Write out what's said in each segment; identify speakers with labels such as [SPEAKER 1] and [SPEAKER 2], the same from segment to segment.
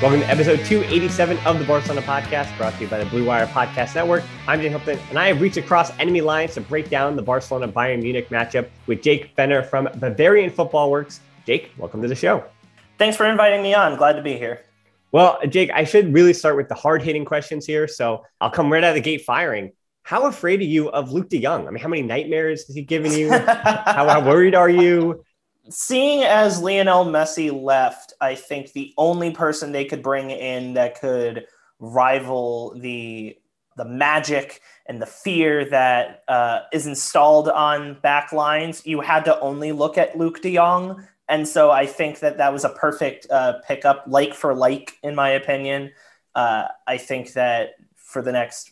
[SPEAKER 1] Welcome to episode 287 of the Barcelona podcast, brought to you by the Blue Wire Podcast Network. I'm Jay Hilton, and I have reached across enemy lines to break down the Barcelona Bayern Munich matchup with Jake Fenner from Bavarian Football Works. Jake, welcome to the show.
[SPEAKER 2] Thanks for inviting me on. Glad to be here.
[SPEAKER 1] Well, Jake, I should really start with the hard hitting questions here. So I'll come right out of the gate firing. How afraid are you of Luuk de Jong? I mean, how many nightmares has he given you? how, how worried are you?
[SPEAKER 2] Seeing as Lionel Messi left, I think the only person they could bring in that could rival the the magic and the fear that uh, is installed on back lines, you had to only look at Luuk de Jong. And so I think that that was a perfect uh, pickup, like for like, in my opinion. Uh, I think that for the next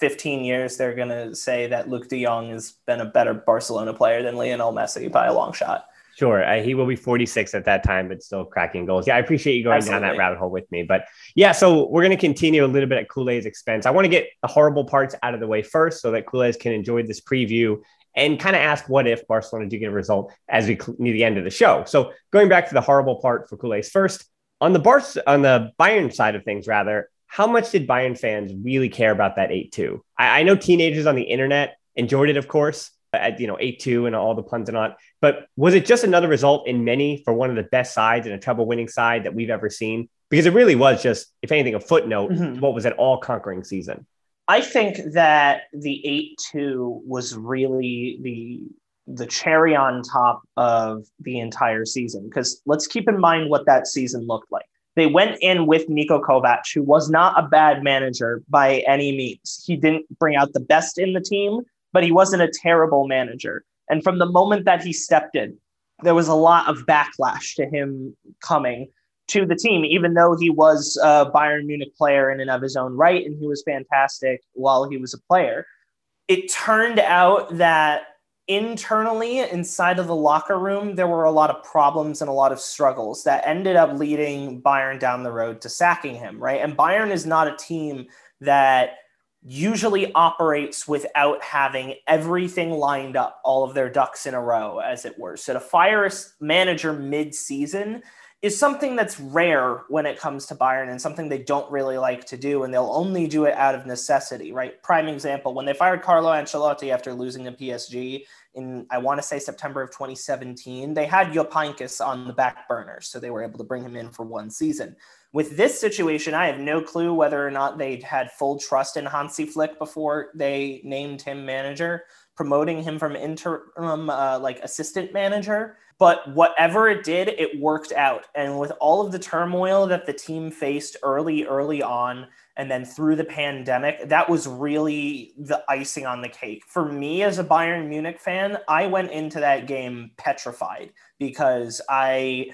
[SPEAKER 2] 15 years, they're going to say that Luuk de Jong has been a better Barcelona player than Lionel Messi by a long shot.
[SPEAKER 1] Sure. Uh, he will be 46 at that time, but still cracking goals. Yeah, I appreciate you going Absolutely. down that rabbit hole with me. But yeah, so we're going to continue a little bit at Kool-Aid's expense. I want to get the horrible parts out of the way first so that Kool-Aid can enjoy this preview and kind of ask what if Barcelona do get a result as we near the end of the show. So going back to the horrible part for Kool-Aid's first, on the Bar- on the Bayern side of things, rather, how much did Bayern fans really care about that 8-2? I, I know teenagers on the internet enjoyed it, of course, at you know eight two and all the puns and on. But was it just another result in many for one of the best sides and a treble winning side that we've ever seen? Because it really was just, if anything, a footnote mm-hmm. what was an all conquering season.
[SPEAKER 2] I think that the eight two was really the the cherry on top of the entire season. Because let's keep in mind what that season looked like. They went in with Niko Kovac, who was not a bad manager by any means. He didn't bring out the best in the team, but he wasn't a terrible manager. And from the moment that he stepped in, there was a lot of backlash to him coming to the team, even though he was a Bayern Munich player in and of his own right, and he was fantastic while he was a player. It turned out that internally, inside of the locker room, there were a lot of problems and a lot of struggles that ended up leading Bayern down the road to sacking him, right? And Bayern is not a team that usually operates without having everything lined up, all of their ducks in a row, as it were. So to fire a manager mid-season is something that's rare when it comes to Bayern and something they don't really like to do, and they'll only do it out of necessity, right? Prime example, when they fired Carlo Ancelotti after losing to PSG in, I want to say September of 2017, they had Jupp on the back burner, so they were able to bring him in for one season. With this situation, I have no clue whether or not they had full trust in Hansi Flick before they named him manager, promoting him from interim uh, like assistant manager. But whatever it did, it worked out. And with all of the turmoil that the team faced early, early on, and then through the pandemic, that was really the icing on the cake. For me as a Bayern Munich fan, I went into that game petrified because I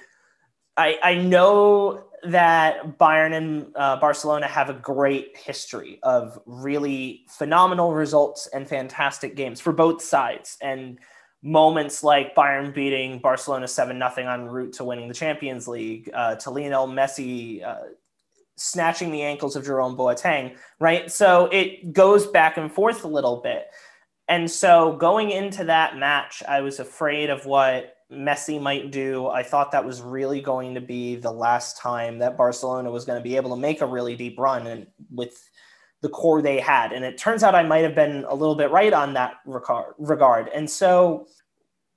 [SPEAKER 2] I, I know that Bayern and uh, Barcelona have a great history of really phenomenal results and fantastic games for both sides. And moments like Bayern beating Barcelona 7 0 en route to winning the Champions League, uh, to Lionel Messi uh, snatching the ankles of Jerome Boateng, right? So it goes back and forth a little bit. And so going into that match, I was afraid of what Messi might do. I thought that was really going to be the last time that Barcelona was going to be able to make a really deep run and with the core they had. And it turns out I might have been a little bit right on that regard. And so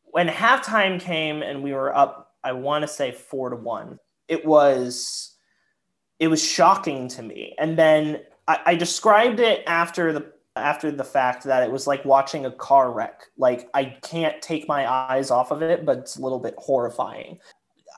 [SPEAKER 2] when halftime came and we were up, I want to say four to one, it was it was shocking to me. And then I, I described it after the after the fact that it was like watching a car wreck. Like I can't take my eyes off of it, but it's a little bit horrifying.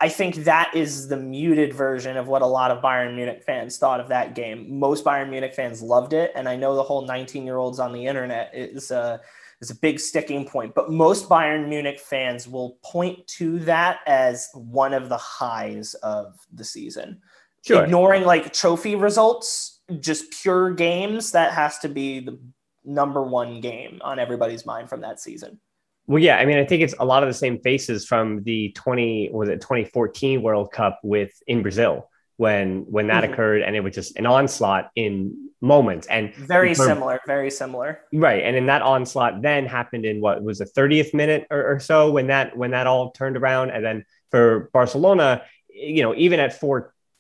[SPEAKER 2] I think that is the muted version of what a lot of Bayern Munich fans thought of that game. Most Bayern Munich fans loved it, and I know the whole 19 year olds on the internet is a is a big sticking point. But most Bayern Munich fans will point to that as one of the highs of the season. Sure. Ignoring like trophy results, just pure games, that has to be the number one game on everybody's mind from that season.
[SPEAKER 1] Well, yeah, I mean, I think it's a lot of the same faces from the 20 was it 2014 World Cup with in Brazil when when that mm-hmm. occurred and it was just an onslaught in moments and
[SPEAKER 2] very for, similar very similar
[SPEAKER 1] right and in that onslaught then happened in what was the 30th minute or, or, so when that when that all turned around and then for barcelona you know even at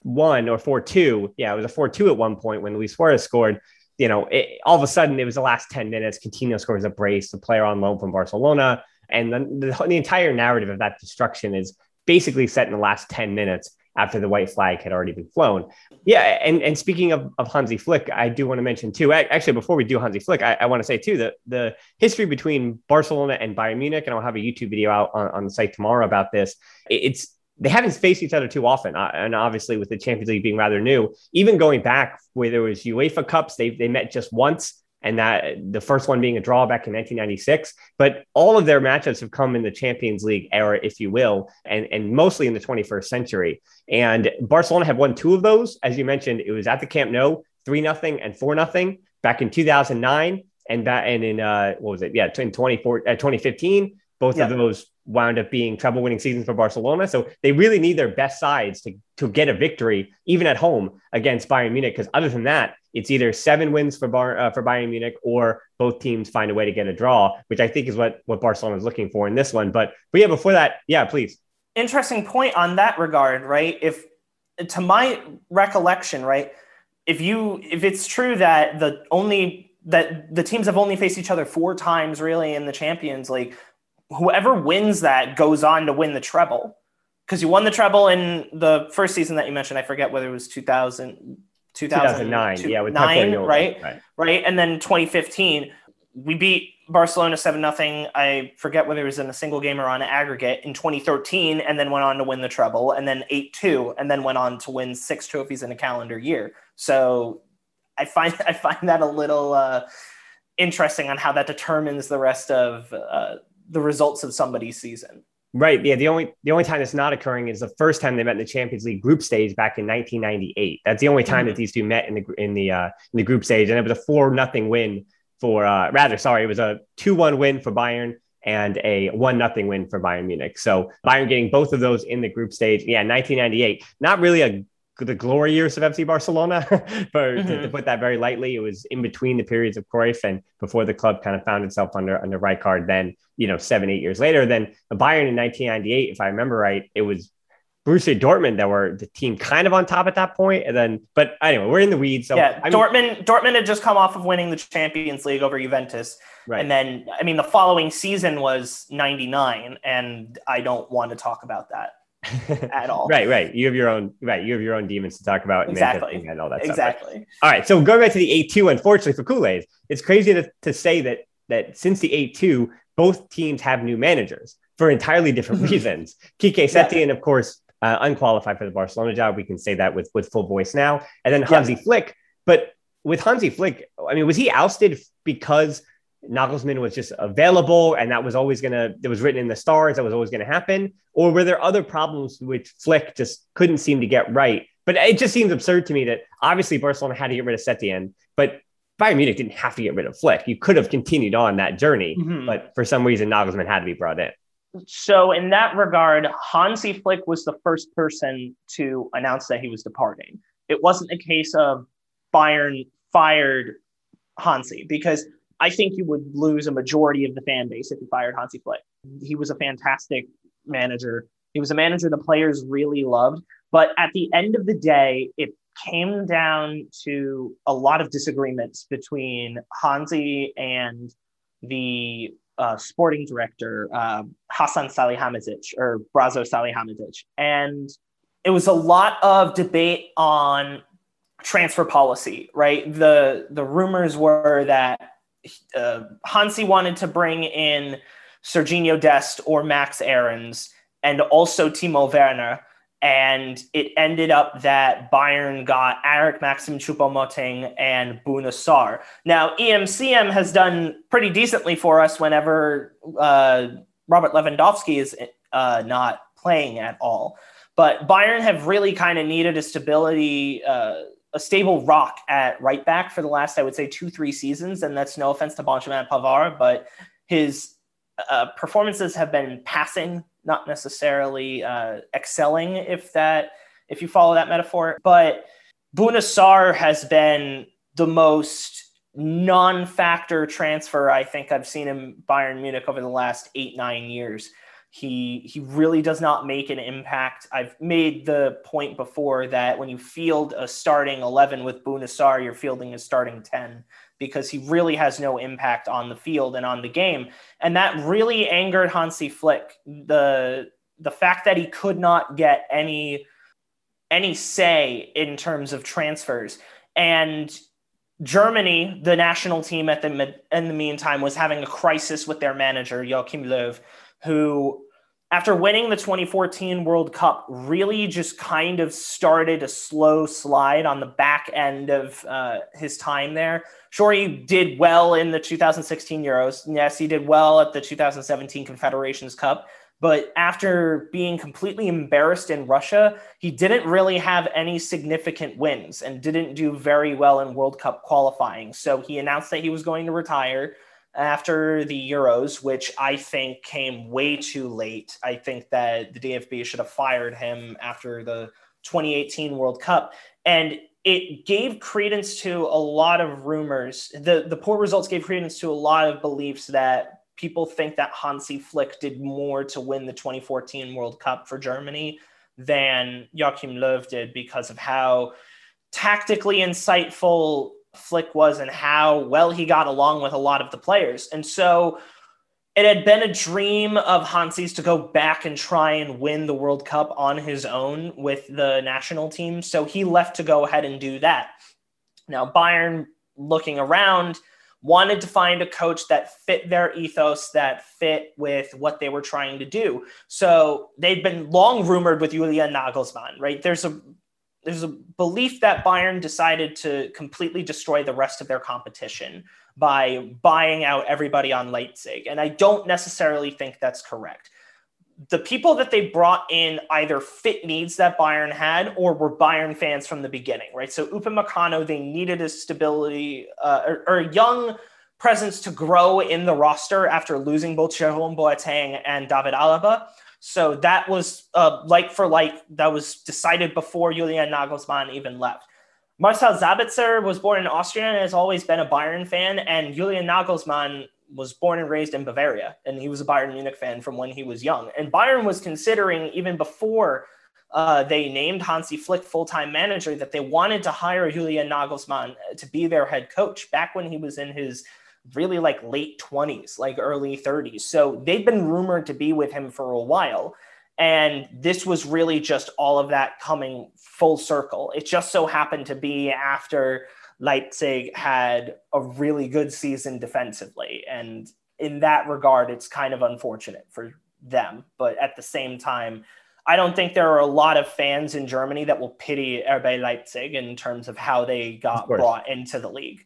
[SPEAKER 1] 4-1 or 4-2 yeah it was a 4-2 at one point when luis suarez scored you know, it, all of a sudden it was the last 10 minutes. Coutinho scores a brace, the player on loan from Barcelona. And then the, the entire narrative of that destruction is basically set in the last 10 minutes after the white flag had already been flown. Yeah. And, and speaking of, of Hansi Flick, I do want to mention too, actually, before we do Hansi Flick, I, I want to say too that the history between Barcelona and Bayern Munich, and I'll have a YouTube video out on, on the site tomorrow about this. It's they haven't faced each other too often. Uh, and obviously, with the Champions League being rather new, even going back where there was UEFA Cups, they, they met just once. And that the first one being a draw back in 1996. But all of their matchups have come in the Champions League era, if you will, and, and mostly in the 21st century. And Barcelona have won two of those. As you mentioned, it was at the Camp Nou, 3 nothing and 4 nothing back in 2009. And that, and in, uh, what was it? Yeah, in 24, uh, 2015, both of those wound up being treble winning seasons for Barcelona. So they really need their best sides to, to get a victory, even at home against Bayern Munich. Because other than that, it's either seven wins for Bar, uh, for Bayern Munich or both teams find a way to get a draw, which I think is what, what Barcelona is looking for in this one. But, but yeah, before that, yeah, please.
[SPEAKER 2] Interesting point on that regard, right? If to my recollection, right, if you if it's true that the only that the teams have only faced each other four times really in the Champions League, whoever wins that goes on to win the treble because you won the treble in the first season that you mentioned. I forget whether it was 2000,
[SPEAKER 1] 2009. yeah, with
[SPEAKER 2] nine, right? right? Right. And then 2015, we beat Barcelona 7 nothing. I forget whether it was in a single game or on aggregate in 2013, and then went on to win the treble, and then 8 2, and then went on to win six trophies in a calendar year. So I find I find that a little uh, interesting on how that determines the rest of uh, the results of somebody's season.
[SPEAKER 1] Right. Yeah. The only the only time it's not occurring is the first time they met in the Champions League group stage back in 1998. That's the only time mm-hmm. that these two met in the in the uh, in the group stage, and it was a four nothing win for uh, rather sorry, it was a two one win for Bayern and a one nothing win for Bayern Munich. So Bayern getting both of those in the group stage. Yeah, 1998. Not really a the glory years of FC Barcelona, for, mm-hmm. to, to, put that very lightly. It was in between the periods of Cruyff and before the club kind of found itself under under Rijkaard. Then you know seven eight years later, then the Bayern in 1998, if I remember right, it was Borussia Dortmund that were the team kind of on top at that point, and then but anyway, we're in the weeds. So
[SPEAKER 2] yeah, I mean, Dortmund Dortmund had just come off of winning the Champions League over Juventus. Right. And then, I mean, the following season was 99, and I don't want to talk about that at all.
[SPEAKER 1] right, right. You have your own right. You have your own demons to talk about
[SPEAKER 2] exactly
[SPEAKER 1] and all that.
[SPEAKER 2] Exactly.
[SPEAKER 1] Stuff. All right. So going back to the eight two, unfortunately for Kool-Aid, it's crazy to, to say that that since the eight two, both teams have new managers for entirely different reasons. Kike Setien, yeah. of course, uh, unqualified for the Barcelona job. We can say that with with full voice now. And then Hansi yeah. Flick, but with Hansi Flick, I mean, was he ousted because Nagelsmann was just available and that was always going to, it was written in the stars, that was always going to happen? Or were there other problems which Flick just couldn't seem to get right? But it just seems absurd to me that obviously Barcelona had to get rid of Setien, but Bayern Munich didn't have to get rid of Flick. You could have continued on that journey, mm-hmm. but for some reason, Nagelsmann had to be brought in.
[SPEAKER 2] So, in that regard, Hansi Flick was the first person to announce that he was departing. It wasn't a case of Bayern fired Hansi because I think you would lose a majority of the fan base if you fired Hansi Flick. He was a fantastic manager. He was a manager the players really loved. But at the end of the day, it came down to a lot of disagreements between Hansi and the uh, sporting director, uh, Hasan Salihamidzic or Brazzo Salihamidzic. And it was a lot of debate on transfer policy, right? The, the rumors were that uh, Hansi wanted to bring in Serginho Dest or Max Aarons and also Timo Werner and it ended up that Bayern got Eric Maxim Choupo-Moting and Bouna Sarr. Now, EMCM has done pretty decently for us whenever uh, Robert Lewandowski is uh, not playing at all. But Bayern have really kind of needed a stability, uh, a stable rock at right back for the last, I would say, two, three seasons. And that's no offense to Benjamin Pavard, but his uh, performances have been passing not necessarily uh, excelling if that if you follow that metaphor. But Bouna Sarr has been the most non-factor transfer I think I've seen in Bayern Munich over the last eight nine years. He he really does not make an impact. I've made the point before that when you field a starting eleven with Bouna Sarr, you're fielding a starting ten because he really has no impact on the field and on the game. And that really angered Hansi Flick. The the fact that he could not get any any say in terms of transfers and Germany, the national team at the in the meantime was having a crisis with their manager Joachim Löw, who after winning the 2014 World Cup, really just kind of started a slow slide on the back end of uh, his time there. Sure, he did well in the 2016 Euros. Yes, he did well at the 2017 Confederations Cup. But after being completely embarrassed in Russia, he didn't really have any significant wins and didn't do very well in World Cup qualifying. So he announced that he was going to retire after the Euros, which I think came way too late. I think that the DFB should have fired him after the 2018 World Cup. And it gave credence to a lot of rumors. The, the poor results gave credence to a lot of beliefs that people think that Hansi Flick did more to win the 2014 World Cup for Germany than Joachim Löw did because of how tactically insightful Flick was and how well he got along with a lot of the players. And so it had been a dream of Hansi's to go back and try and win the World Cup on his own with the national team. So he left to go ahead and do that. Now, Bayern, looking around, wanted to find a coach that fit their ethos, that fit with what they were trying to do. So they'd been long rumored with Julian Nagelsmann, right? There's a there's a belief that Bayern decided to completely destroy the rest of their competition by buying out everybody on Leipzig. And I don't necessarily think that's correct. The people that they brought in either fit needs that Bayern had or were Bayern fans from the beginning, right? So Upamecano, they needed a stability uh, or, or, a young presence to grow in the roster after losing both Jerome Boateng and David Alaba. So that was uh, like for like that was decided before Julian Nagelsmann even left. Marcel Sabitzer was born in Austria and has always been a Bayern fan, and Julian Nagelsmann was born and raised in Bavaria, and he was a Bayern Munich fan from when he was young. And Bayern was considering even before uh, they named Hansi Flick full-time manager that they wanted to hire Julian Nagelsmann to be their head coach back when he was in his really like late 20s, like early 30s. So they've been rumored to be with him for a while. And this was really just all of that coming full circle. It just so happened to be after Leipzig had a really good season defensively. And in that regard, it's kind of unfortunate for them. But at the same time, I don't think there are a lot of fans in Germany that will pity RB Leipzig in terms of how they got brought into the league.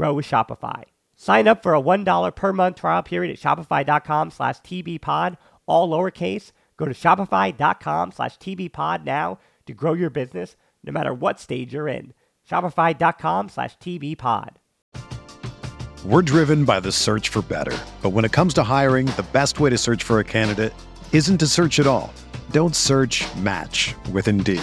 [SPEAKER 3] grow with Shopify. Sign up for a $1 per month trial period at shopify.com slash tbpod, all lowercase. Go to shopify.com slash tbpod now to grow your business no matter what stage you're in. Shopify.com slash tbpod.
[SPEAKER 4] We're driven by the search for better. But when it comes to hiring, the best way to search for a candidate isn't to search at all. Don't search match with Indeed.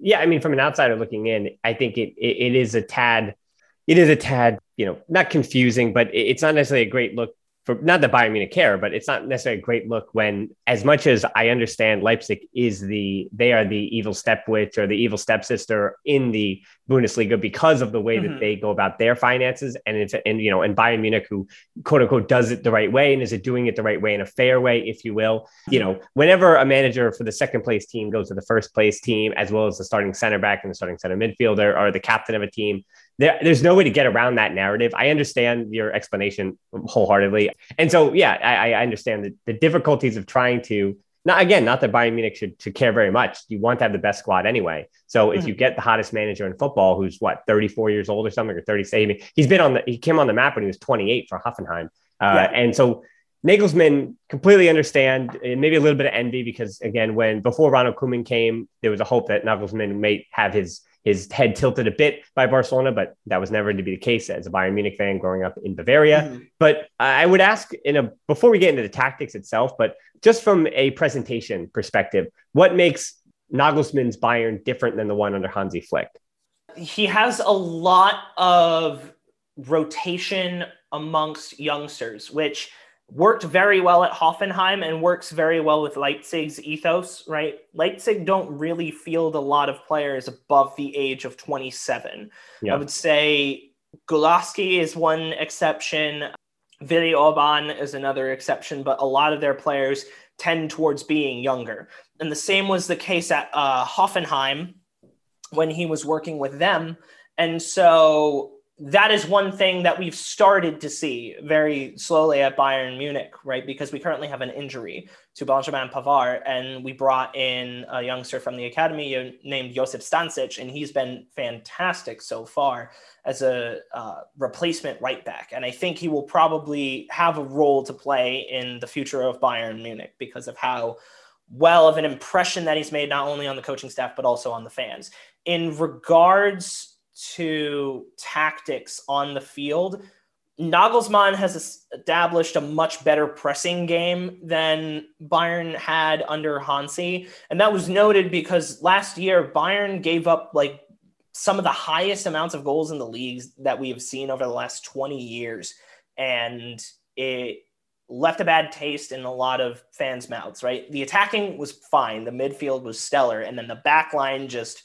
[SPEAKER 1] Yeah, I mean, from an outsider looking in, I think it, it, it is a tad, it is a tad, you know, not confusing, but it's not necessarily a great look for not that Bayern Munich care, but it's not necessarily a great look when, as much as I understand Leipzig is the, they are the evil stepwitch or the evil stepsister in the Bundesliga because of the way mm-hmm. that they go about their finances. And it's, and, you know, and Bayern Munich, who quote unquote does it the right way and is it doing it the right way in a fair way, if you will. You know, whenever a manager for the second place team goes to the first place team, as well as the starting center back and the starting center midfielder or the captain of a team, there, there's no way to get around that narrative. I understand your explanation wholeheartedly. And so, yeah, I, I understand the, the difficulties of trying to not again, not that Bayern Munich should, should care very much. You want to have the best squad anyway. So if mm-hmm. you get the hottest manager in football, who's what 34 years old or something, or 37, he's been on the he came on the map when he was 28 for Hoffenheim, uh, yeah. and so Nagelsmann completely understand maybe a little bit of envy because again, when before Ronald Koeman came, there was a hope that Nagelsmann may have his his head tilted a bit by Barcelona, but that was never to be the case as a Bayern Munich fan growing up in Bavaria. Mm-hmm. But I would ask in a before we get into the tactics itself, but just from a presentation perspective, what makes Nagelsmann's Bayern different than the one under Hansi Flick?
[SPEAKER 2] He has a lot of rotation amongst youngsters, which worked very well at Hoffenheim and works very well with Leipzig's ethos, right? Leipzig don't really field a lot of players above the age of 27. I would say Gulácsi is one exception. Willi Orban is another exception, but a lot of their players tend towards being younger. And the same was the case at uh, Hoffenheim when he was working with them. And so that is one thing that we've started to see very slowly at Bayern Munich, right? Because we currently have an injury to Benjamin Pavard, and we brought in a youngster from the academy named Josip Stanisic, and he's been fantastic so far as a uh, replacement right back. And I think he will probably have a role to play in the future of Bayern Munich because of how well of an impression that he's made not only on the coaching staff but also on the fans. In regards to tactics on the field, Nagelsmann has established a much better pressing game than Bayern had under Hansi. And that was noted because last year, Bayern gave up like some of the highest amounts of goals in the leagues that we have seen over the last 20 years. And it left a bad taste in a lot of fans' mouths, right? The attacking was fine, the midfield was stellar, and then the back line just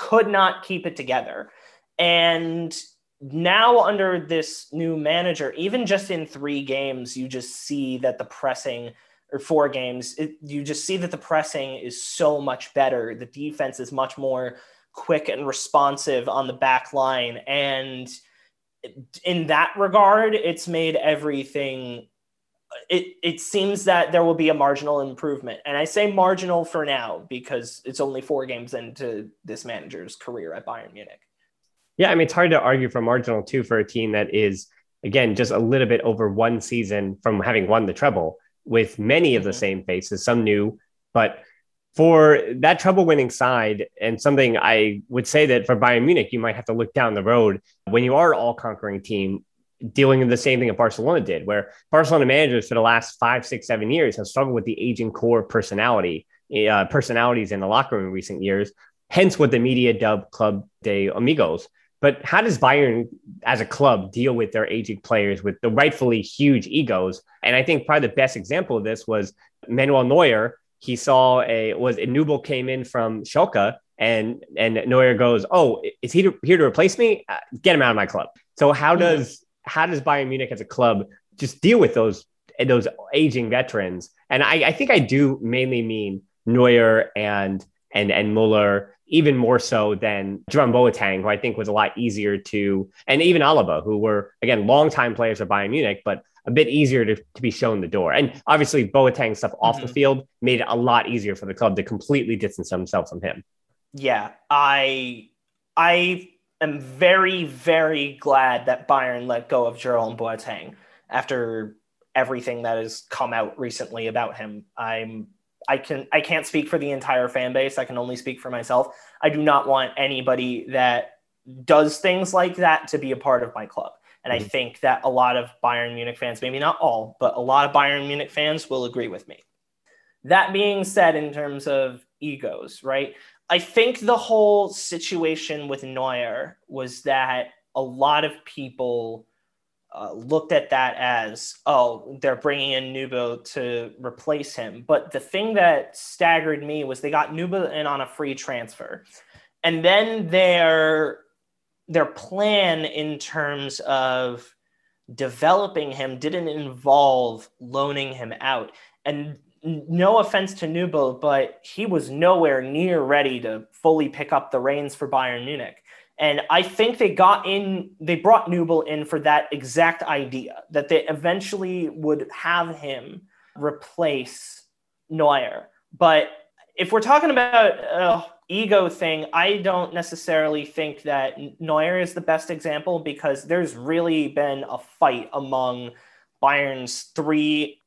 [SPEAKER 2] could not keep it together. And now under this new manager, even just in three games, you just see that the pressing or four games, it, you just see that the pressing is so much better. The defense is much more quick and responsive on the back line. And in that regard, it's made everything. It, it seems that there will be a marginal improvement. And I say marginal for now because it's only four games into this manager's career at Bayern Munich.
[SPEAKER 1] Yeah, I mean, it's hard to argue for marginal too for a team that is, again, just a little bit over one season from having won the treble with many of the mm-hmm. same faces, some new, but for that trouble winning side, and something I would say that for Bayern Munich, you might have to look down the road when you are all conquering team dealing with the same thing that Barcelona did, where Barcelona managers for the last five, six, seven years have struggled with the aging core personality, uh, personalities in the locker room in recent years. Hence, what the media dub Club de Amigos. But how does Bayern as a club deal with their aging players with the rightfully huge egos? And I think probably the best example of this was Manuel Neuer he saw a was Nubel came in from Schalke and and Neuer goes, "Oh, is he here to replace me? Uh, get him out of my club." So how does how does Bayern Munich as a club just deal with those those aging veterans? And I, I think I do mainly mean Neuer and and and Muller even more so than Jerome Boateng, who I think was a lot easier to, and even Alaba, who were again longtime players of Bayern Munich, but a bit easier to, to be shown the door. And obviously, Boateng stuff off mm-hmm. the field made it a lot easier for the club to completely distance themselves from him.
[SPEAKER 2] Yeah, I I am very very glad that Bayern let go of Jerome Boateng after everything that has come out recently about him. I'm I can I can't speak for the entire fan base. I can only speak for myself. I do not want anybody that does things like that to be a part of my club. And mm-hmm. I think that a lot of Bayern Munich fans, maybe not all, but a lot of Bayern Munich fans will agree with me. That being said, in terms of egos, right? I think the whole situation with Neuer was that a lot of people uh, looked at that as, oh, they're bringing in Nubel to replace him. But the thing that staggered me was they got Nubel in on a free transfer. And then their their plan in terms of developing him didn't involve loaning him out. And no offense to Nubel, but he was nowhere near ready to fully pick up the reins for Bayern Munich. And I think they got in, they brought Nubel in for that exact idea that they eventually would have him replace Neuer. But if we're talking about uh, ego thing, I don't necessarily think that Neuer is the best example because there's really been a fight among Bayern's three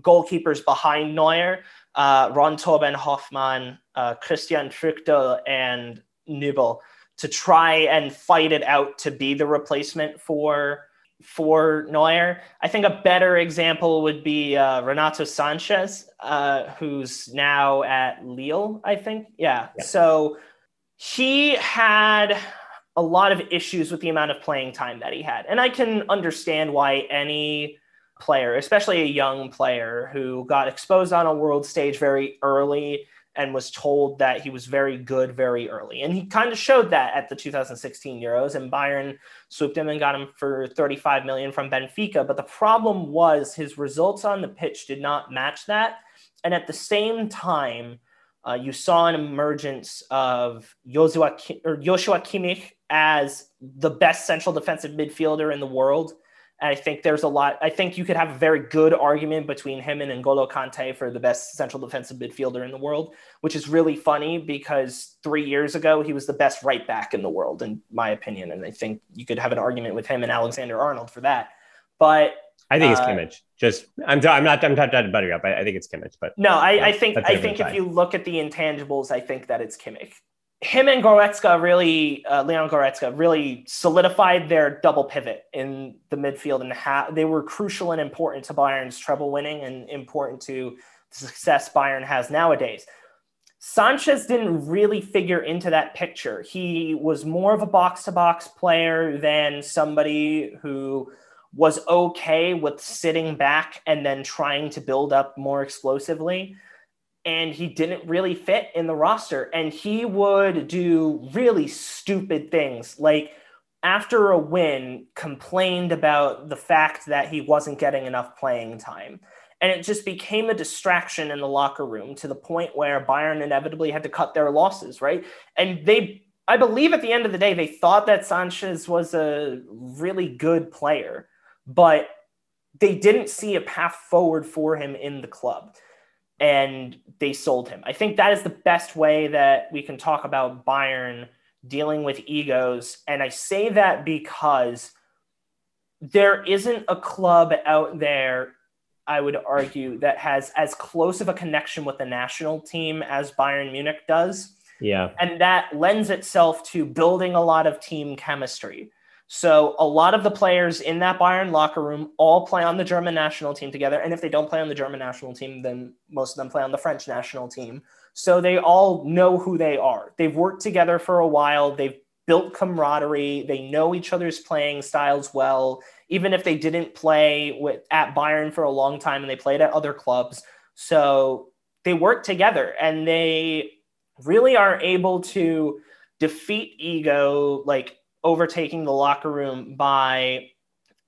[SPEAKER 2] goalkeepers behind Neuer, uh, Ron Tobin, Hoffmann, uh, Christian Früchtl, and Nubel, to try and fight it out to be the replacement for for Neuer. I think a better example would be uh, Renato Sanchez, uh, who's now at Lille, I think. Yeah. yeah. So he had a lot of issues with the amount of playing time that he had. And I can understand why any player, especially a young player who got exposed on a world stage very early and was told that he was very good very early. And he kind of showed that at the 2016 Euros and Bayern swooped him and got him for 35 million from Benfica, but the problem was his results on the pitch did not match that. And at the same time, uh, you saw an emergence of Joshua, or Joshua Kimmich as the best central defensive midfielder in the world I think there's a lot. I think you could have a very good argument between him and N'Golo Kante for the best central defensive midfielder in the world, which is really funny because three years ago he was the best right back in the world, in my opinion. And I think you could have an argument with him and Alexander Arnold for that. But
[SPEAKER 1] I think it's uh, Kimmich. Just I'm I'm not I'm not trying to butter you up. I, I think it's Kimmich, but
[SPEAKER 2] no, I, I think I think if you look at the intangibles, I think that it's Kimmich. Him and Goretzka really, uh, Leon Goretzka really solidified their double pivot in the midfield, and they were crucial and important to Bayern's treble winning and important to the success Bayern has nowadays. Sanchez didn't really figure into that picture. He was more of a box to box player than somebody who was okay with sitting back and then trying to build up more explosively. And he didn't really fit in the roster. And he would do really stupid things like after a win, complained about the fact that he wasn't getting enough playing time. And it just became a distraction in the locker room to the point where Bayern inevitably had to cut their losses, right? And they, I believe at the end of the day, they thought that Sanchez was a really good player but they didn't see a path forward for him in the club and they sold him. I think that is the best way that we can talk about Bayern dealing with egos. And I say that because there isn't a club out there, I would argue, that has as close of a connection with the national team as Bayern Munich does.
[SPEAKER 1] Yeah.
[SPEAKER 2] And that lends itself to building a lot of team chemistry. So a lot of the players in that Bayern locker room all play on the German national team together. And if they don't play on the German national team, then most of them play on the French national team. So they all know who they are. They've worked together for a while. They've built camaraderie. They know each other's playing styles well, even if they didn't play with at Bayern for a long time and they played at other clubs. So they work together and they really are able to defeat ego like overtaking the locker room by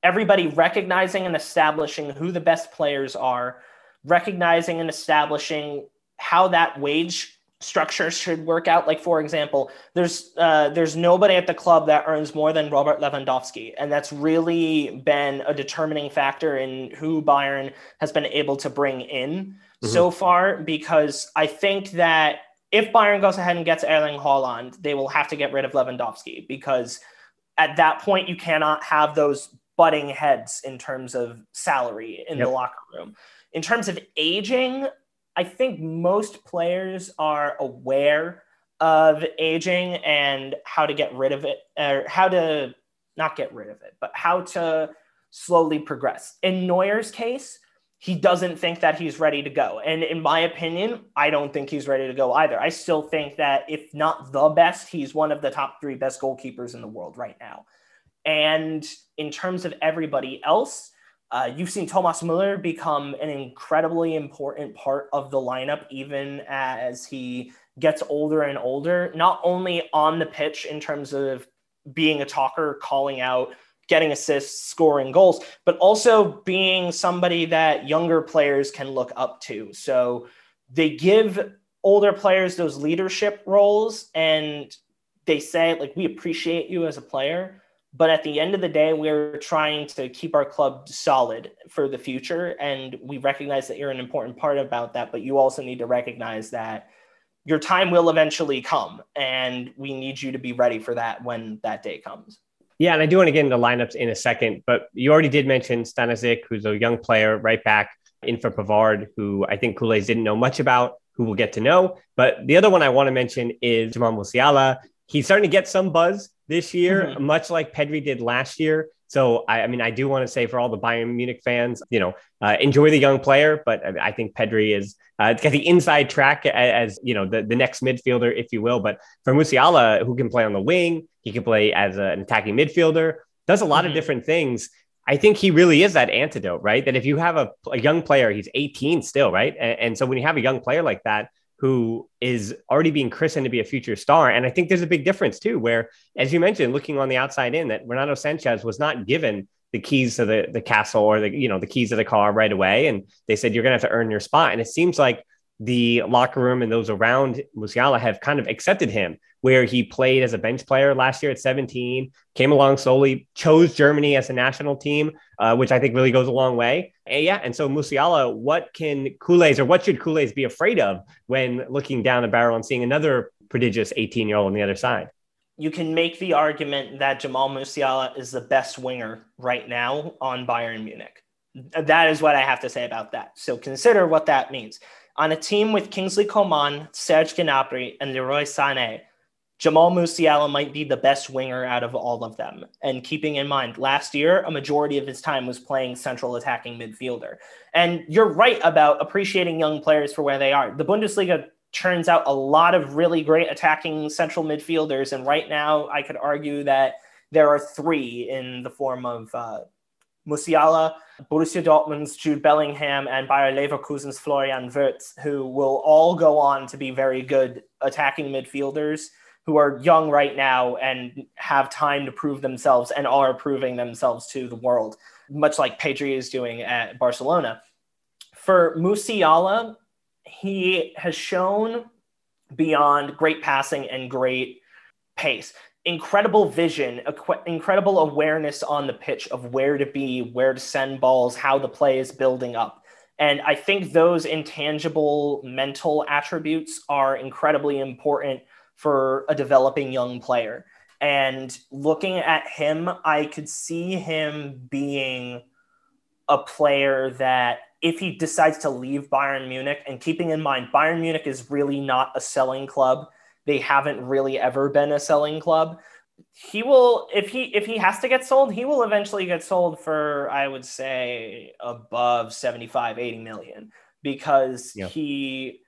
[SPEAKER 2] everybody recognizing and establishing who the best players are, recognizing and establishing how that wage structure should work out. Like for example, there's uh, there's nobody at the club that earns more than Robert Lewandowski, and that's really been a determining factor in who Bayern has been able to bring in mm-hmm. so far. Because I think that if Bayern goes ahead and gets Erling Haaland, they will have to get rid of Lewandowski because at that point you cannot have those butting heads in terms of salary in yep. the locker room. In terms of aging, I think most players are aware of aging and how to get rid of it or how to not get rid of it, but how to slowly progress. In Neuer's case, he doesn't think that he's ready to go. And in my opinion, I don't think he's ready to go either. I still think that if not the best, he's one of the top three best goalkeepers in the world right now. And in terms of everybody else, uh, you've seen Thomas Muller become an incredibly important part of the lineup, even as he gets older and older, not only on the pitch in terms of being a talker, calling out getting assists, scoring goals, but also being somebody that younger players can look up to. So they give older players those leadership roles and they say, like, we appreciate you as a player. But at the end of the day, we're trying to keep our club solid for the future. And we recognize that you're an important part about that. But you also need to recognize that your time will eventually come. And we need you to be ready for that when that day comes.
[SPEAKER 1] Yeah, and I do want to get into lineups in a second, but you already did mention Stanisic, who's a young player right back in for Pavard, who I think Kool didn't know much about, who we'll get to know. But the other one I want to mention is Jamal Musiala. He's starting to get some buzz this year, mm-hmm. much like Pedri did last year. So, I, I, mean, I do want to say for all the Bayern Munich fans, you know, uh, enjoy the young player, but I think Pedri is uh, got the inside track as, you know, the, the next midfielder, if you will. But for Musiala, who can play on the wing, he can play as a, an attacking midfielder, does a lot mm-hmm. of different things. I think he really is that antidote, right? That if you have a, a young player, he's 18 still, right? And, and so when you have a young player like that, who is already being christened to be a future star. And I think there's a big difference too, where, as you mentioned, looking on the outside in, that Renato Sanchez was not given the keys to the, the castle or the, you know, the keys to the car right away. And they said, you're going to have to earn your spot. And it seems like the locker room and those around Musiala have kind of accepted him, where he played as a bench player last year at 17, came along slowly, chose Germany as a national team, uh, which I think really goes a long way. And yeah, and so Musiala, what can Kool-Aids or what should Kool-Aids be afraid of when looking down the barrel and seeing another prodigious 18 year old on the other side?
[SPEAKER 2] You can make the argument that Jamal Musiala is the best winger right now on Bayern Munich. That is what I have to say about that. So consider what that means. On a team with Kingsley Coman, Serge Gnabry, and Leroy Sané, Jamal Musiala might be the best winger out of all of them. And keeping in mind, last year, a majority of his time was playing central attacking midfielder. And you're right about appreciating young players for where they are. The Bundesliga turns out a lot of really great attacking central midfielders. And right now, I could argue that there are three in the form of uh, Musiala, Borussia Dortmund's Jude Bellingham, and Bayer Leverkusen's Florian Wirtz, who will all go on to be very good attacking midfielders who are young right now and have time to prove themselves and are proving themselves to the world, much like Pedri is doing at Barcelona. For Musiala, he has shown beyond great passing and great pace incredible vision, incredible awareness on the pitch of where to be, where to send balls, how the play is building up. And I think those intangible mental attributes are incredibly important for a developing young player. And looking at him, I could see him being a player that if he decides to leave Bayern Munich, and keeping in mind, Bayern Munich is really not a selling club. They haven't really ever been a selling club. He will, if he if he has to get sold, he will eventually get sold for, I would say, above 75, 80 million because yeah. he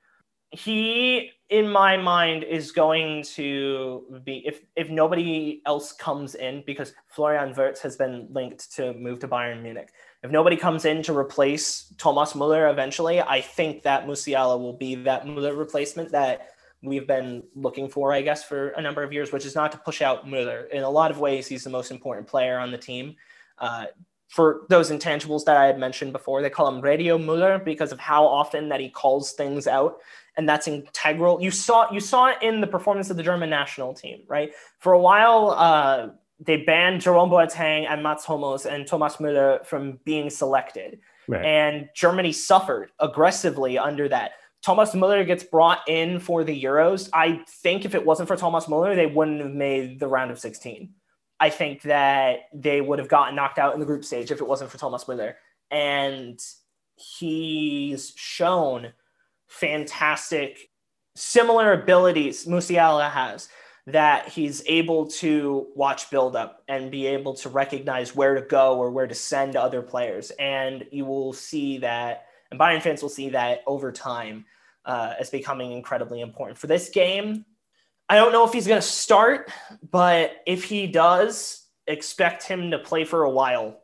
[SPEAKER 2] he in my mind is going to be if if nobody else comes in because Florian Wirtz has been linked to move to Bayern Munich. If nobody comes in to replace Thomas Muller eventually, I think that Musiala will be that Muller replacement that we've been looking for, I guess, for a number of years, which is not to push out Muller. In a lot of ways, he's the most important player on the team. Uh, for those intangibles that I had mentioned before, they call him Radio Muller because of how often that he calls things out and that's integral. You saw you saw it in the performance of the German national team, right? For a while, uh, they banned Jerome Boateng and Mats Hummels and Thomas Müller from being selected, right. and Germany suffered aggressively under that. Thomas Müller gets brought in for the Euros. I think if it wasn't for Thomas Müller, they wouldn't have made the round of 16. I think that they would have gotten knocked out in the group stage if it wasn't for Thomas Müller. And he's shown fantastic, similar abilities Musiala has that he's able to watch build up and be able to recognize where to go or where to send other players. And you will see that, and Bayern fans will see that over time uh, as becoming incredibly important. For this game, I don't know if he's going to start, but if he does, expect him to play for a while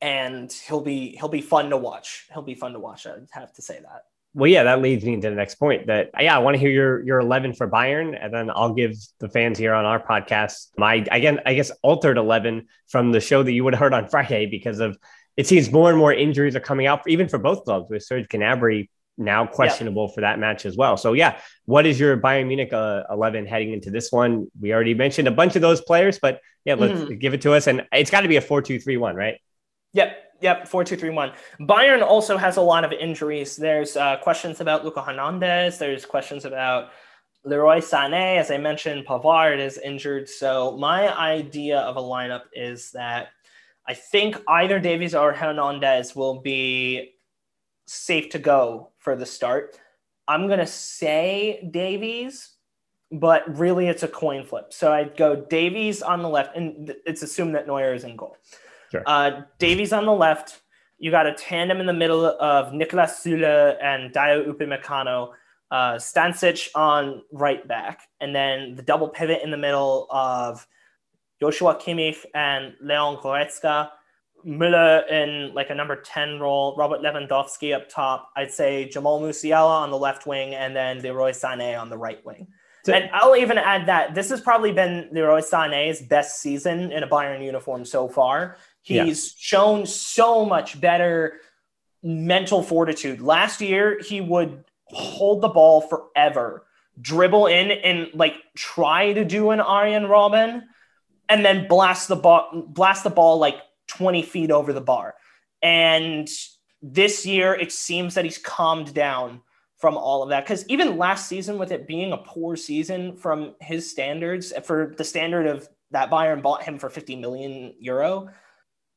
[SPEAKER 2] and he'll be he'll be fun to watch. He'll be fun to watch. I'd have to say that.
[SPEAKER 1] Well, yeah, that leads me into the next point. That yeah, I want to hear your your eleven for Bayern, and then I'll give the fans here on our podcast my again, I guess altered eleven from the show that you would have heard on Friday because of it seems more and more injuries are coming out, even for both clubs, with Serge Gnabry now questionable yeah. for that match as well. So yeah, what is your Bayern Munich uh, eleven heading into this one? We already mentioned a bunch of those players, but yeah, let's mm-hmm. give it to us, and it's got to be a four-two-three-one, right?
[SPEAKER 2] Yep. Yep, four two three one. Bayern also has a lot of injuries. There's uh, questions about Luca Hernandez. There's questions about Leroy Sané. As I mentioned, Pavard is injured. So my idea of a lineup is that I think either Davies or Hernandez will be safe to go for the start. I'm gonna say Davies, but really it's a coin flip. So I'd go Davies on the left, and it's assumed that Neuer is in goal. Sure. Uh, Davies on the left. You got a tandem in the middle of Niklas Süle and Dayot Upamecano. Uh, Stanisic on right back, and then the double pivot in the middle of Joshua Kimmich and Leon Goretzka. Müller in like a number 10 role, Robert Lewandowski up top. I'd say Jamal Musiala on the left wing, and then Leroy Sané on the right wing. So, and I'll even add that this has probably been Leroy Sané's best season in a Bayern uniform so far. He's yeah. shown so much better mental fortitude. Last year, he would hold the ball forever, dribble in and like try to do an Arjen Robben and then blast the ball, blast the ball like 20 feet over the bar. And this year, it seems that he's calmed down from all of that. Because even last season, with it being a poor season from his standards, for the standard of that Bayern bought him for 50 million euro,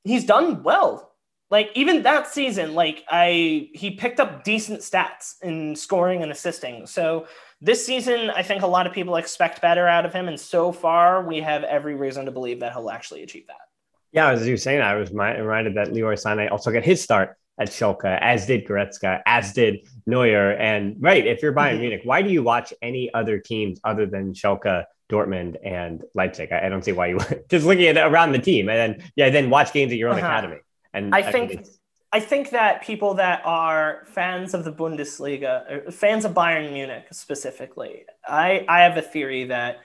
[SPEAKER 2] he's done well. like even that season, like I he picked up decent stats in scoring and assisting. So this season, I think a lot of people expect better out of him, and so far we have every reason to believe that he'll actually achieve that.
[SPEAKER 1] Yeah, as you were saying, I was reminded that Leroy Sané also got his start at Schalke, as did Goretzka, as did Neuer. And right, if you're Bayern mm-hmm. Munich, why do you watch any other teams other than Schalke, Dortmund, and Leipzig? I, I don't see why you would. just looking at around the team and then yeah, then watch games at your own uh-huh. academy. And
[SPEAKER 2] I, I think I think that people that are fans of the Bundesliga, fans of Bayern Munich specifically, I, I have a theory that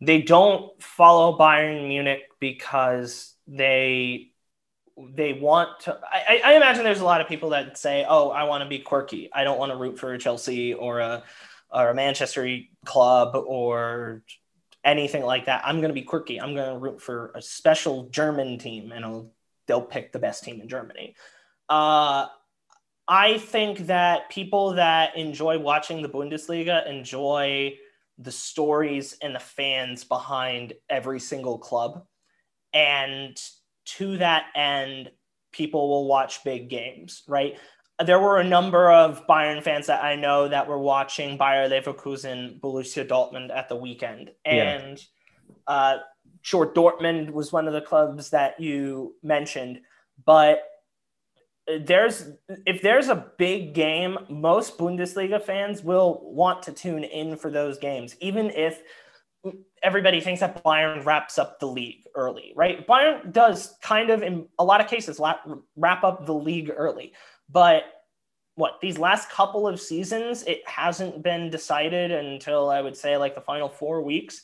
[SPEAKER 2] they don't follow Bayern Munich because they they want to I, I imagine there's a lot of people that say, Oh, I want to be quirky. I don't want to root for a Chelsea or a or a Manchester club or anything like that. I'm gonna be quirky. I'm gonna root for a special German team and I'll, they'll pick the best team in Germany. Uh, I think that people that enjoy watching the Bundesliga enjoy the stories and the fans behind every single club. And to that end, people will watch big games, right? There were a number of Bayern fans that I know that were watching Bayer Leverkusen, Borussia Dortmund at the weekend. And yeah. uh, sure, Dortmund was one of the clubs that you mentioned, but there's if there's a big game, most Bundesliga fans will want to tune in for those games, even if everybody thinks that Bayern wraps up the league early, right? Bayern does kind of, in a lot of cases, wrap up the league early. But what these last couple of seasons, it hasn't been decided until I would say like the final four weeks.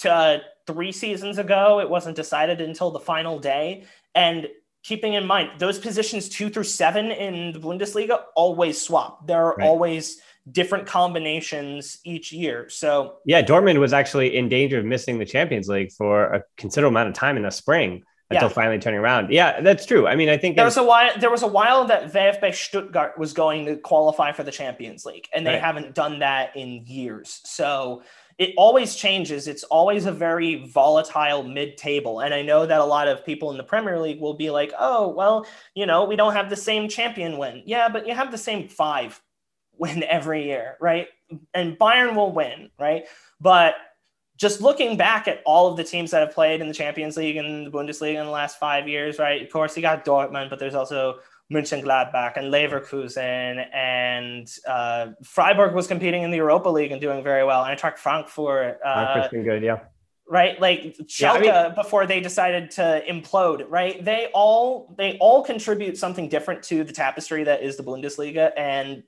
[SPEAKER 2] To, uh, three seasons ago, it wasn't decided until the final day. And keeping in mind those positions two through seven in the Bundesliga always swap. There are right. always different combinations each year. So
[SPEAKER 1] yeah, Dortmund was actually in danger of missing the Champions League for a considerable amount of time in the spring until yeah. finally turning around. Yeah, that's true. I mean, I think
[SPEAKER 2] there was a while there was a while that VfB Stuttgart was going to qualify for the Champions League, and they right. haven't done that in years. So it always changes. It's always a very volatile mid table. And I know that a lot of people in the Premier League will be like, oh, well, you know, we don't have the same champion win. Yeah, but you have the same five win every year, right? And Bayern will win, right? But just looking back at all of the teams that have played in the Champions League and the Bundesliga in the last five years, right? Of course, you got Dortmund, but there's also Mönchengladbach and Leverkusen and uh, Freiburg was competing in the Europa League and doing very well. Eintracht Frankfurt.
[SPEAKER 1] Uh, good, yeah.
[SPEAKER 2] Right, like Schalke yeah, I mean, before they decided to implode. Right, they all they all contribute something different to the tapestry that is the Bundesliga, and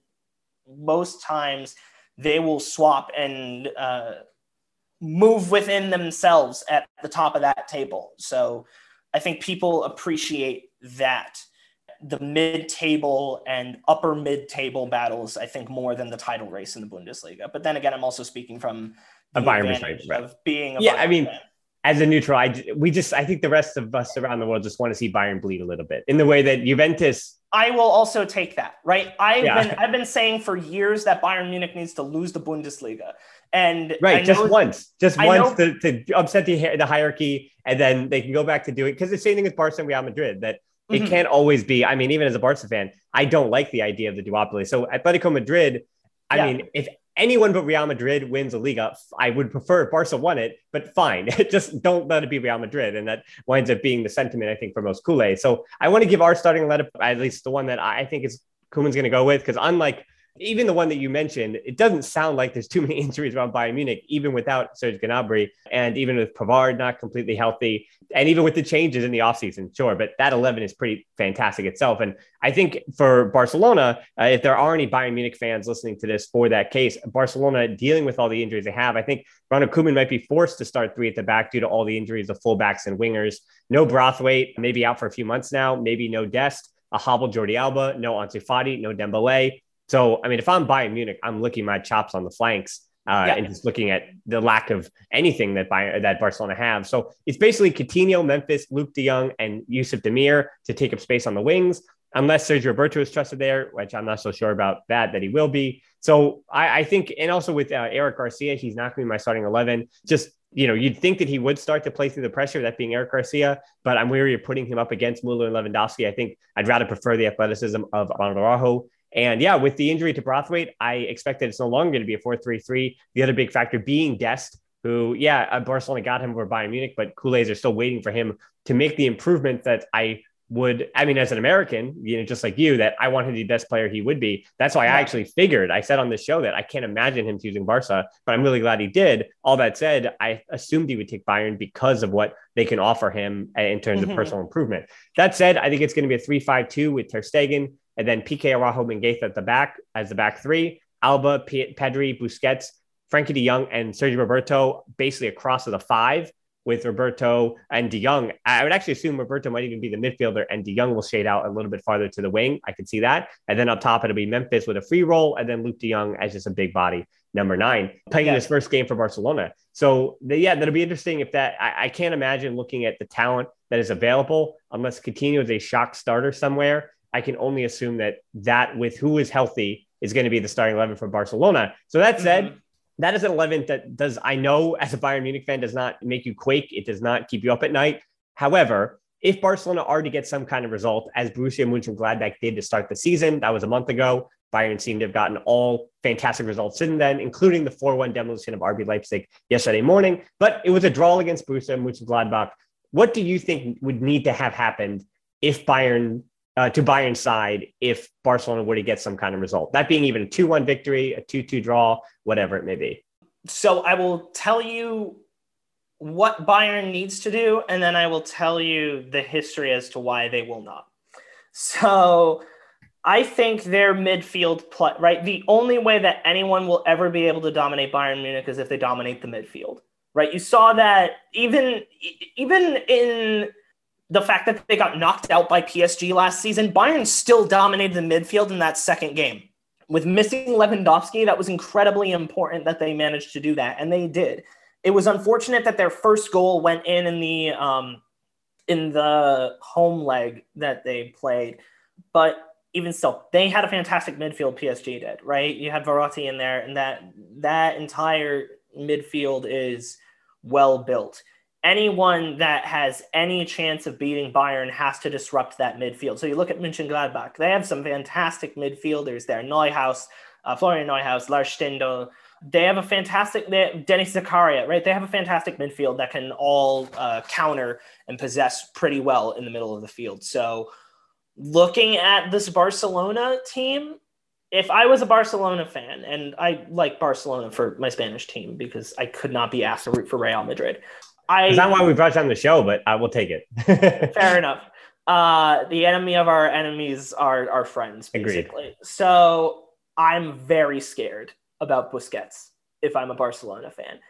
[SPEAKER 2] most times they will swap and uh, move within themselves at the top of that table. So I think people appreciate that the mid-table and upper mid-table battles, I think, more than the title race in the Bundesliga. But then again, I'm also speaking from
[SPEAKER 1] a Bayern perspective
[SPEAKER 2] of being
[SPEAKER 1] yeah. I mean, fan. As a neutral, I we just I think the rest of us around the world just want to see Bayern bleed a little bit in the way that Juventus.
[SPEAKER 2] I will also take that, right? I've yeah. been I've been saying for years that Bayern Munich needs to lose the Bundesliga, and
[SPEAKER 1] right, just once, just I once to, to upset the the hierarchy, and then they can go back to doing because the same thing with Barca and Real Madrid that it mm-hmm. can't always be. I mean, even as a Barca fan, I don't like the idea of the duopoly. So Atletico Madrid, I yeah. mean, if anyone but Real Madrid wins a Liga, I would prefer if Barca won it, but fine. Just don't let it be Real Madrid. And that winds up being the sentiment, I think, for most Kool So I want to give our starting lineup, at least the one that I think is Koeman's going to go with, because unlike even the one that you mentioned, it doesn't sound like there's too many injuries around Bayern Munich, even without Serge Gnabry, and even with Pavard not completely healthy, and even with the changes in the offseason, sure. But that 11 is pretty fantastic itself. And I think for Barcelona, uh, if there are any Bayern Munich fans listening to this for that case, Barcelona dealing with all the injuries they have, I think Ronald Koeman might be forced to start three at the back due to all the injuries of fullbacks and wingers. No Braithwaite, maybe out for a few months now, maybe no Dest a hobbled Jordi Alba, no Ansu Fati, no Dembele. So, I mean, if I'm Bayern Munich, I'm licking my chops on the flanks uh, yeah. and just looking at the lack of anything that Bayern, that Barcelona have. So it's basically Coutinho, Memphis, Luuk de Jong, and Yusuf Demir to take up space on the wings, unless Sergio Roberto is trusted there, which I'm not so sure about that, that he will be. So I, I think, and also with uh, Eric Garcia, he's not going to be my starting 11. Just you know, you'd think that he would start to play through the pressure, that being Eric Garcia, but I'm weary of putting him up against Muller and Lewandowski. I think I'd rather prefer the athleticism of Ronald Araujo. And yeah, with the injury to Braithwaite, I expect that it's no longer going to be a 4 3 3. The other big factor being Dest, who, yeah, uh, Barcelona got him for Bayern Munich, but Culés are still waiting for him to make the improvement that I would I mean, as an American, you know, just like you, that I want him to be the best player he would be. That's why yeah. I actually figured I said on this show that I can't imagine him choosing Barca, but I'm really glad he did. All that said, I assumed he would take Bayern because of what they can offer him in terms mm-hmm. of personal improvement. That said, I think it's going to be a 3 5 2 with Ter Stegen and then Piqué Araujo Mingueza at the back as the back three, Alba, P- Pedri, Busquets, Frenkie de Jong, and Sergio Roberto basically across of the five with Roberto and De Jong. I would actually assume Roberto might even be the midfielder and De Jong will shade out a little bit farther to the wing. I could see that. And then up top, it'll be Memphis with a free role and then Luuk De Jong as just a big body, number nine, playing yeah. his first game for Barcelona. So, the, yeah, that'll be interesting if that. I, I, can't imagine looking at the talent that is available unless Coutinho is a shock starter somewhere. I can only assume that that with who is healthy is going to be the starting 11 for Barcelona. So that said, mm-hmm that is an 11 that does, I know as a Bayern Munich fan, does not make you quake. It does not keep you up at night. However, if Barcelona are to get some kind of result, as Borussia Mönchengladbach did to start the season, that was a month ago. Bayern seemed to have gotten all fantastic results since then, including the 4-1 demolition of RB Leipzig yesterday morning. But it was a draw against Borussia Mönchengladbach. What do you think would need to have happened if Bayern uh, to Bayern's side if Barcelona were to get some kind of result. That being even a 2 1 victory, a 2 2 draw, whatever it may be.
[SPEAKER 2] So I will tell you what Bayern needs to do, and then I will tell you the history as to why they will not. So I think their midfield play, right? The only way that anyone will ever be able to dominate Bayern Munich is if they dominate the midfield, right? You saw that even even in the fact that they got knocked out by PSG last season, Bayern still dominated the midfield in that second game. With missing Lewandowski, that was incredibly important that they managed to do that, and they did. It was unfortunate that their first goal went in in the um, in the home leg that they played, but even still, they had a fantastic midfield. PSG did, right? You had Verratti in there, and that that entire midfield is well built anyone that has any chance of beating Bayern has to disrupt that midfield. So you look at Mönchengladbach, they have some fantastic midfielders there. Neuhaus, uh, Florian Neuhaus, Lars Stindl. They have a fantastic, they, Denis Zakaria, right? They have a fantastic midfield that can all uh, counter and possess pretty well in the middle of the field. So looking at this Barcelona team, if I was a Barcelona fan, and I like Barcelona for my Spanish team because I could not be asked to root for Real Madrid.
[SPEAKER 1] I, it's not why we brought you on the show, but I will take it.
[SPEAKER 2] fair enough. Uh, the enemy of our enemies are our friends, basically. Agreed. So I'm very scared about Busquets if I'm a Barcelona fan.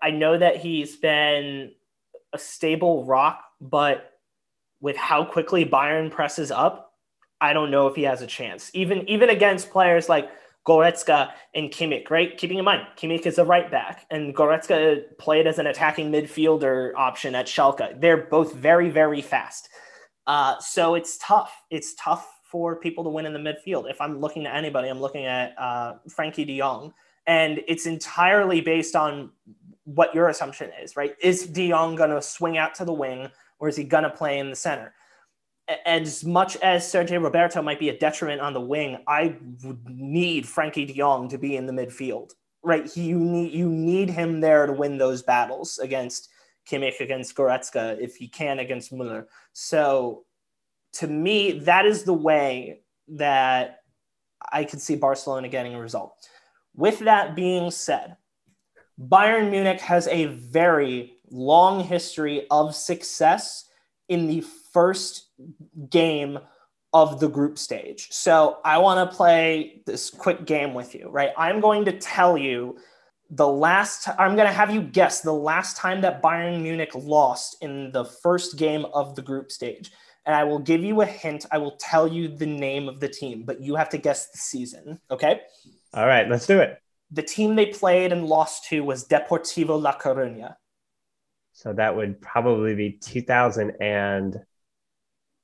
[SPEAKER 2] I know that he's been a stable rock, but with how quickly Bayern presses up, I don't know if he has a chance. Even even against players like Goretzka and Kimmich, right? Keeping in mind, Kimmich is a right back, and Goretzka played as an attacking midfielder option at Schalke. They're both very, very fast. Uh, so it's tough. It's tough for people to win in the midfield. If I'm looking at anybody, I'm looking at uh, Frenkie de Jong, and it's entirely based on what your assumption is, right? Is de Jong going to swing out to the wing, or is he going to play in the center? As much as Sergio Roberto might be a detriment on the wing, I would need Frenkie de Jong to be in the midfield. Right, he, you need you need him there to win those battles against Kimmich, against Goretzka, if he can against Muller. So, to me, that is the way that I could see Barcelona getting a result. With that being said, Bayern Munich has a very long history of success in the first game of the group stage. So I want to play this quick game with you, right? I'm going to tell you the last I'm going to have you guess the last time that Bayern Munich lost in the first game of the group stage. And I will give you a hint. I will tell you the name of the team, but you have to guess the season, okay?
[SPEAKER 1] All right, let's do it.
[SPEAKER 2] The team they played and lost to was Deportivo La Coruña.
[SPEAKER 1] So that would probably be 2000 and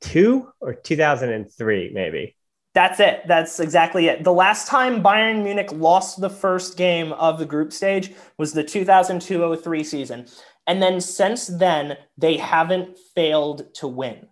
[SPEAKER 1] two or 2003, maybe.
[SPEAKER 2] That's it. That's exactly it. The last time Bayern Munich lost the first game of the group stage was the 2002 03 season. And then since then, they haven't failed to win.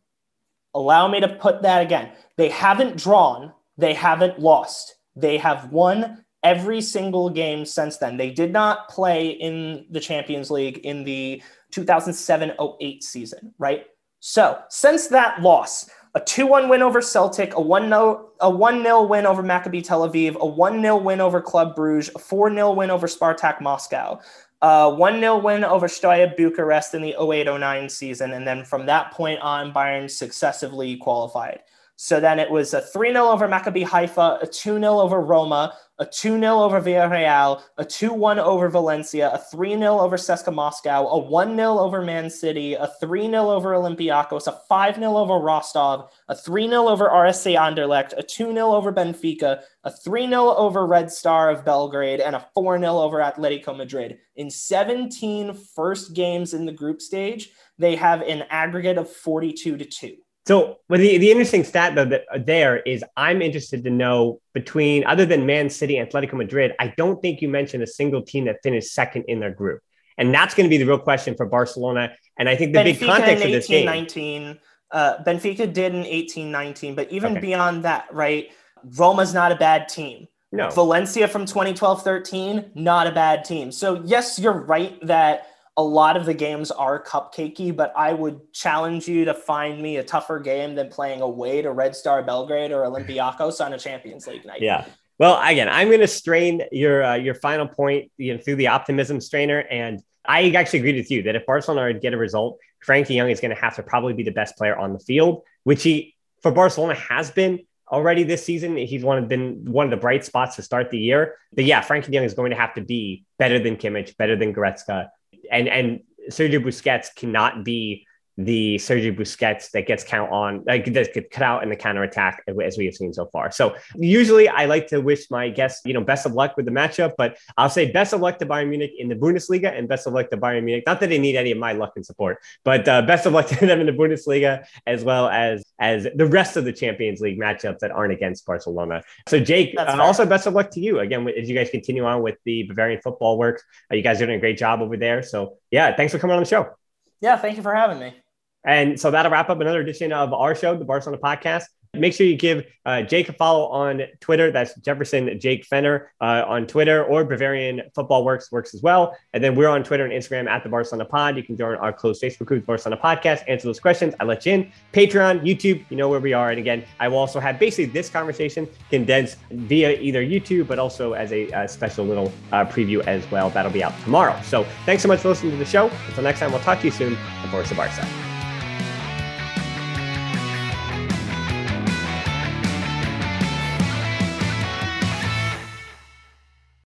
[SPEAKER 2] Allow me to put that again. They haven't drawn, they haven't lost. They have won every single game since then. They did not play in the Champions League in the 2007 08 season, right? So since that loss, a 2-1 win over Celtic, a 1-0 a 1-0 win over Maccabi Tel Aviv, a 1-0 win over Club Bruges, a 4-0 win over Spartak Moscow, a 1-0 win over Steaua Bucharest in the 08-09 season and then from that point on Bayern successively qualified. So then it was a 3 0 over Maccabi Haifa, a 2 0 over Roma, a 2 0 over Villarreal, a 2 1 over Valencia, a 3 0 over CSKA Moscow, a 1 0 over Man City, a 3 0 over Olympiacos, a 5 0 over Rostov, a 3 0 over RSC Anderlecht, a 2 0 over Benfica, a 3 0 over Red Star of Belgrade, and a 4 0 over Atletico Madrid. In 17 first games in the group stage, they have an aggregate of 42 to 2.
[SPEAKER 1] So, well, the, the interesting stat though that uh, there is, I'm interested to know between other than Man City and Atletico Madrid, I don't think you mentioned a single team that finished second in their group, and that's going to be the real question for Barcelona. And I think the Benfica big context of this game,
[SPEAKER 2] 19, uh, Benfica did in 18, 19, but even okay. beyond that, right? Roma's not a bad team.
[SPEAKER 1] No.
[SPEAKER 2] Valencia from 2012 13, not a bad team. So, yes, you're right that a lot of the games are cupcakey, but I would challenge you to find me a tougher game than playing away to Red Star Belgrade or Olympiacos on a Champions League night.
[SPEAKER 1] Yeah. Well, again, I'm going to strain your uh, your final point you know, through the optimism strainer, and I actually agree with you that if Barcelona get a result, Frenkie de Jong is going to have to probably be the best player on the field, which he for Barcelona has been already this season. He's one of been one of the bright spots to start the year. But yeah, Frenkie de Jong is going to have to be better than Kimmich, better than Goretzka, and and Sergio Busquets cannot be the Sergio Busquets that gets count on, like that get cut out in the counter attack as we have seen so far. So usually I like to wish my guests, you know, best of luck with the matchup, but I'll say best of luck to Bayern Munich in the Bundesliga and best of luck to Bayern Munich. Not that they need any of my luck and support, but uh, best of luck to them in the Bundesliga as well as as the rest of the Champions League matchups that aren't against Barcelona. So Jake, uh, also best of luck to you again as you guys continue on with the Bavarian football works. Uh, you guys are doing a great job over there. So yeah, thanks for coming on the show.
[SPEAKER 2] Yeah, thank you for having me.
[SPEAKER 1] And so that'll wrap up another edition of our show, the Barcelona Podcast. Make sure you give uh, Jake a follow on Twitter. That's Jefferson Jake Fenner uh, on Twitter, or Bavarian Football Works works as well. And then we're on Twitter and Instagram at the Barcelona Pod. You can join our closed Facebook group, Barcelona Podcast. Answer those questions. I let you in. Patreon, YouTube, you know where we are. And again, I will also have basically this conversation condensed via either YouTube, but also as a, a special little uh, preview as well. That'll be out tomorrow. So thanks so much for listening to the show. Until next time, we'll talk to you soon. And Forza Barca.